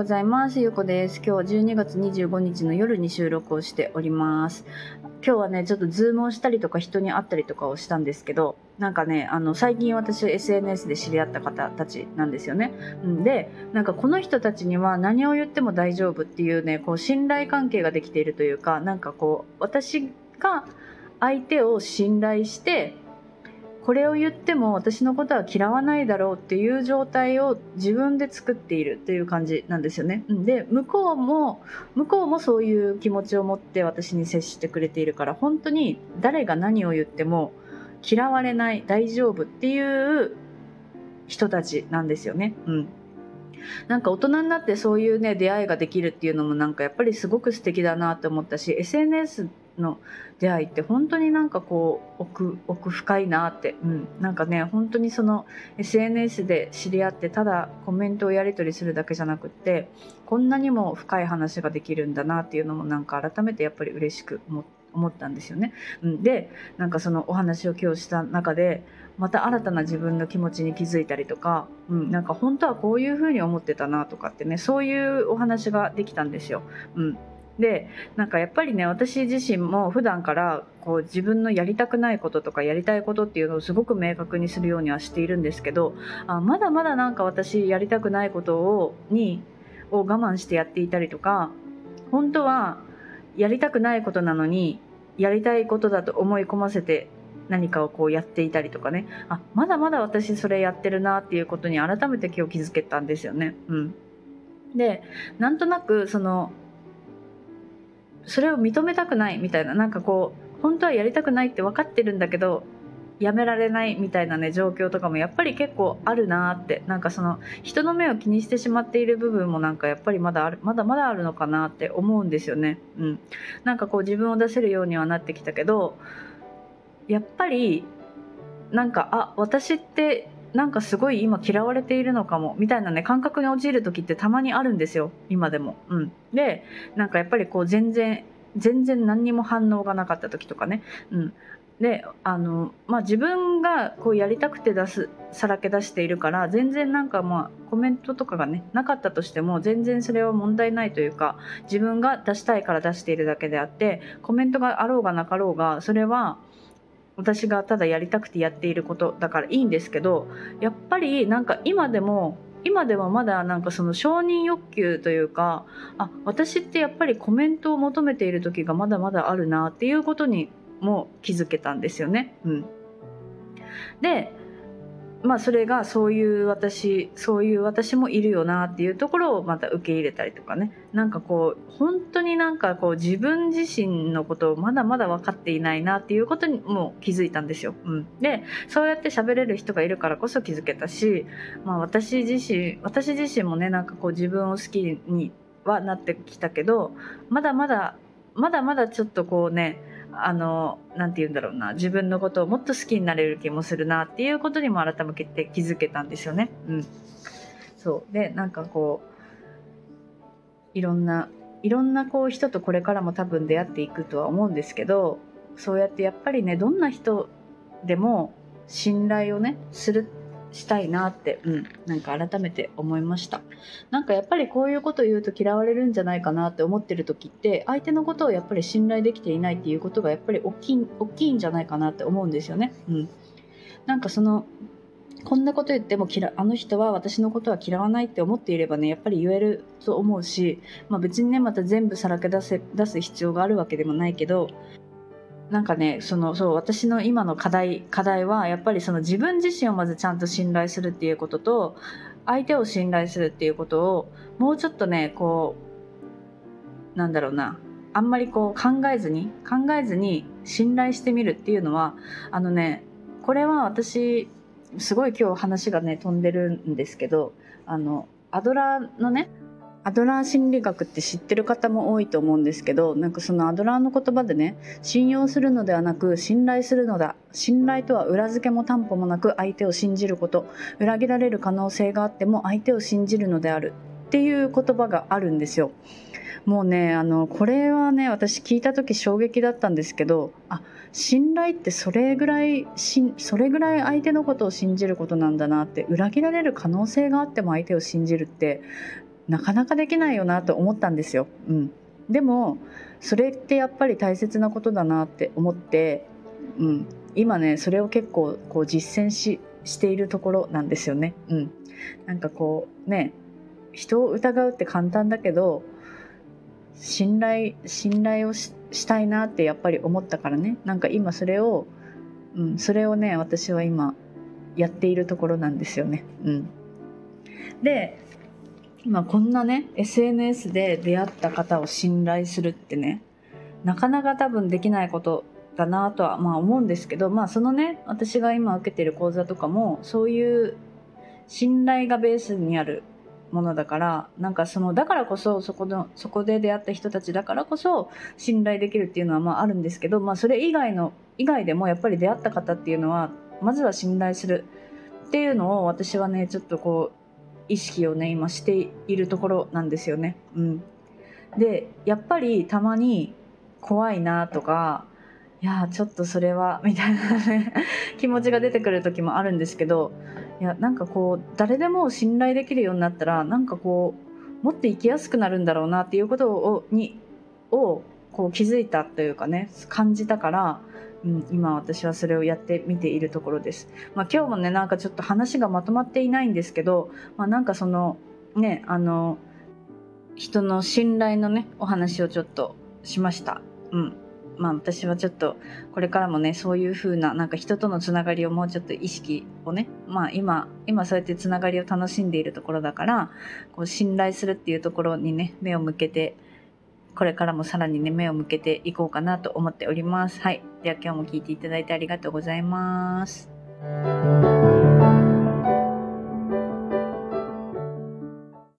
ございます。ゆうこです。今日は12月25日の夜に収録をしております。今日はね、ちょっとズームをしたりとか人に会ったりとかをしたんですけど、なんかね、あの、最近私 SNS で知り合った方たちなんですよね。で、なんかこの人たちには何を言っても大丈夫っていうね、こう信頼関係ができているというか、なんかこう、私が相手を信頼して、これを言っても私のことは嫌わないだろうっていう状態を自分で作っているっていう感じなんですよね。で向こうも向こうもそういう気持ちを持って私に接してくれているから本当に誰が何を言っても嫌われない大丈夫っていう人たちなんですよね。うんなんか大人になってそういうね出会いができるっていうのもなんかやっぱりすごく素敵だなって思ったし SNS の出会いって本当になんかこう奥奥深いなって、うん、なんかね本当にその SNS で知り合ってただコメントをやり取りするだけじゃなくってこんなにも深い話ができるんだなっていうのもなんか改めてやっぱり嬉しく思思ったんですよね。うん、でなんかそのお話を今日した中でまた新たな自分の気持ちに気づいたりとか、うん、なんか本当はこういうふうに思ってたなとかってねそういうお話ができたんですよ。うん、でなんかやっぱりね私自身も普段からこう自分のやりたくないこととかやりたいことっていうのをすごく明確にするようにはしているんですけどあまだまだなんか私やりたくないことをにを我慢してやっていたりとか本当はやりたくないことなのにやりたいことだと思い込ませて何かをこうやっていたりとかねあまだまだ私それやってるなっていうことに改めて今日気づけたんですよね。うん、でなんとなくそのそれを認めたくないみたいななんかこう本当はやりたくないって分かってるんだけどやめられないみたいなね状況とかもやっぱり結構あるなってなんかその人の目を気にしてしまっている部分もなんかやっぱりまだあるまだまだあるのかなって思うんですよね。うん、なんかこう自分を出せるようにはなってきたけどやっぱりなんかあ私ってなんかすごい今嫌われているのかもみたいなね感覚に陥る時ってたまにあるんですよ今でも。うん、でなんかやっぱりこう全然全然何にも反応がなかった時とかね。うんであの、まあ、自分がこうやりたくて出すさらけ出しているから全然なんかまあコメントとかがねなかったとしても全然それは問題ないというか自分が出したいから出しているだけであってコメントがあろうがなかろうがそれは私がただやりたくてやっていることだからいいんですけどやっぱりなんか今でも今ではまだなんかその承認欲求というかあ私ってやっぱりコメントを求めている時がまだまだあるなっていうことにも気づけたんですよね。うん、でまあそれがそういう私そういう私もいるよなっていうところをまた受け入れたりとかねなんかこう本当になんかこう自分自身のことをまだまだ分かっていないなっていうことにも気づいたんですよ。うん、でそうやって喋れる人がいるからこそ気づけたし、まあ、私自身私自身もねなんかこう自分を好きにはなってきたけどまだまだまだまだちょっとこうねあの何て言うんだろうな。自分のことをもっと好きになれる気もするなっていうことにも改めて気づけたんですよね。うん、そう。でなんかこういろんないろんなこう人とこれからも多分出会っていくとは思うんですけどそうやってやっぱりねどんな人でも信頼をねするしたいなって、うん、なんか改めて思いました。なんかやっぱりこういうことを言うと嫌われるんじゃないかなって思ってる時って、相手のことをやっぱり信頼できていないっていうことがやっぱり大きい、大きいんじゃないかなって思うんですよね。うん。なんかその、こんなこと言っても嫌あの人は私のことは嫌わないって思っていればねやっぱり言えると思うし、まあ、別にねまた全部さらけ出せ出す必要があるわけでもないけどなんかねそのそう私の今の課題課題はやっぱりその自分自身をまずちゃんと信頼するっていうことと相手を信頼するっていうことをもうちょっとねこうなんだろうな。あんまりこう考えずに考えずに信頼してみるっていうのはあのねこれは私すごい今日話がね飛んでるんですけどあのアドラーのねアドラー心理学って知ってる方も多いと思うんですけどなんかそのアドラーの言葉でね信用するのではなく信頼するのだ。信頼とは裏付けも担保もなく相手を信じること。裏切られる可能性があっても相手を信じるのである。っていう言葉があるんですよ。もうねあのこれはね私聞いた時衝撃だったんですけどあ信頼ってそれぐらいしそれぐらい相手のことを信じることなんだなって裏切られる可能性があっても相手を信じるってなかなかできないよなと思ったんですよ。うん、でもそれってやっぱり大切なことだなって思って、うん、今ねそれを結構こう実践ししているところなんですよね。うん、なんかこうね人を疑うって簡単だけど信頼信頼をしたいなってやっぱり思ったからねなんか今それを、うん、それをね私は今やっているところなんですよね。うん、で今こんなね SNS で出会った方を信頼するってねなかなか多分できないことだなとはまあ思うんですけどまあそのね私が今受けてる講座とかもそういう信頼がベースにあるものだからなんかそのだからこそそこのそこで出会った人たちだからこそ信頼できるっていうのはまああるんですけど、まあ、それ以外の以外でもやっぱり出会った方っていうのはまずは信頼するっていうのを私はねちょっとこう意識をね今しているところなんですよね。うん、でやっぱりたまに怖いなとかいやちょっとそれはみたいなね 気持ちが出てくる時もあるんですけどいやなんかこう誰でも信頼できるようになったらなんかこうもっと生きやすくなるんだろうなっていうことをにをこう気づいたというかね感じたから、うん、今私はそれをやってみているところです。まあ、今日もねなんかちょっと話がまとまっていないんですけど、まあ、なんかそのねあの人の信頼のねお話をちょっとしました。うんまあ私はちょっとこれからもねそういう風ななんか人とのつながりをもうちょっと意識をねまあ今今そうやってつながりを楽しんでいるところだからこう信頼するっていうところにね目を向けてこれからもさらにね目を向けていこうかなと思っております。はい。では今日も聞いていただいてありがとうございます。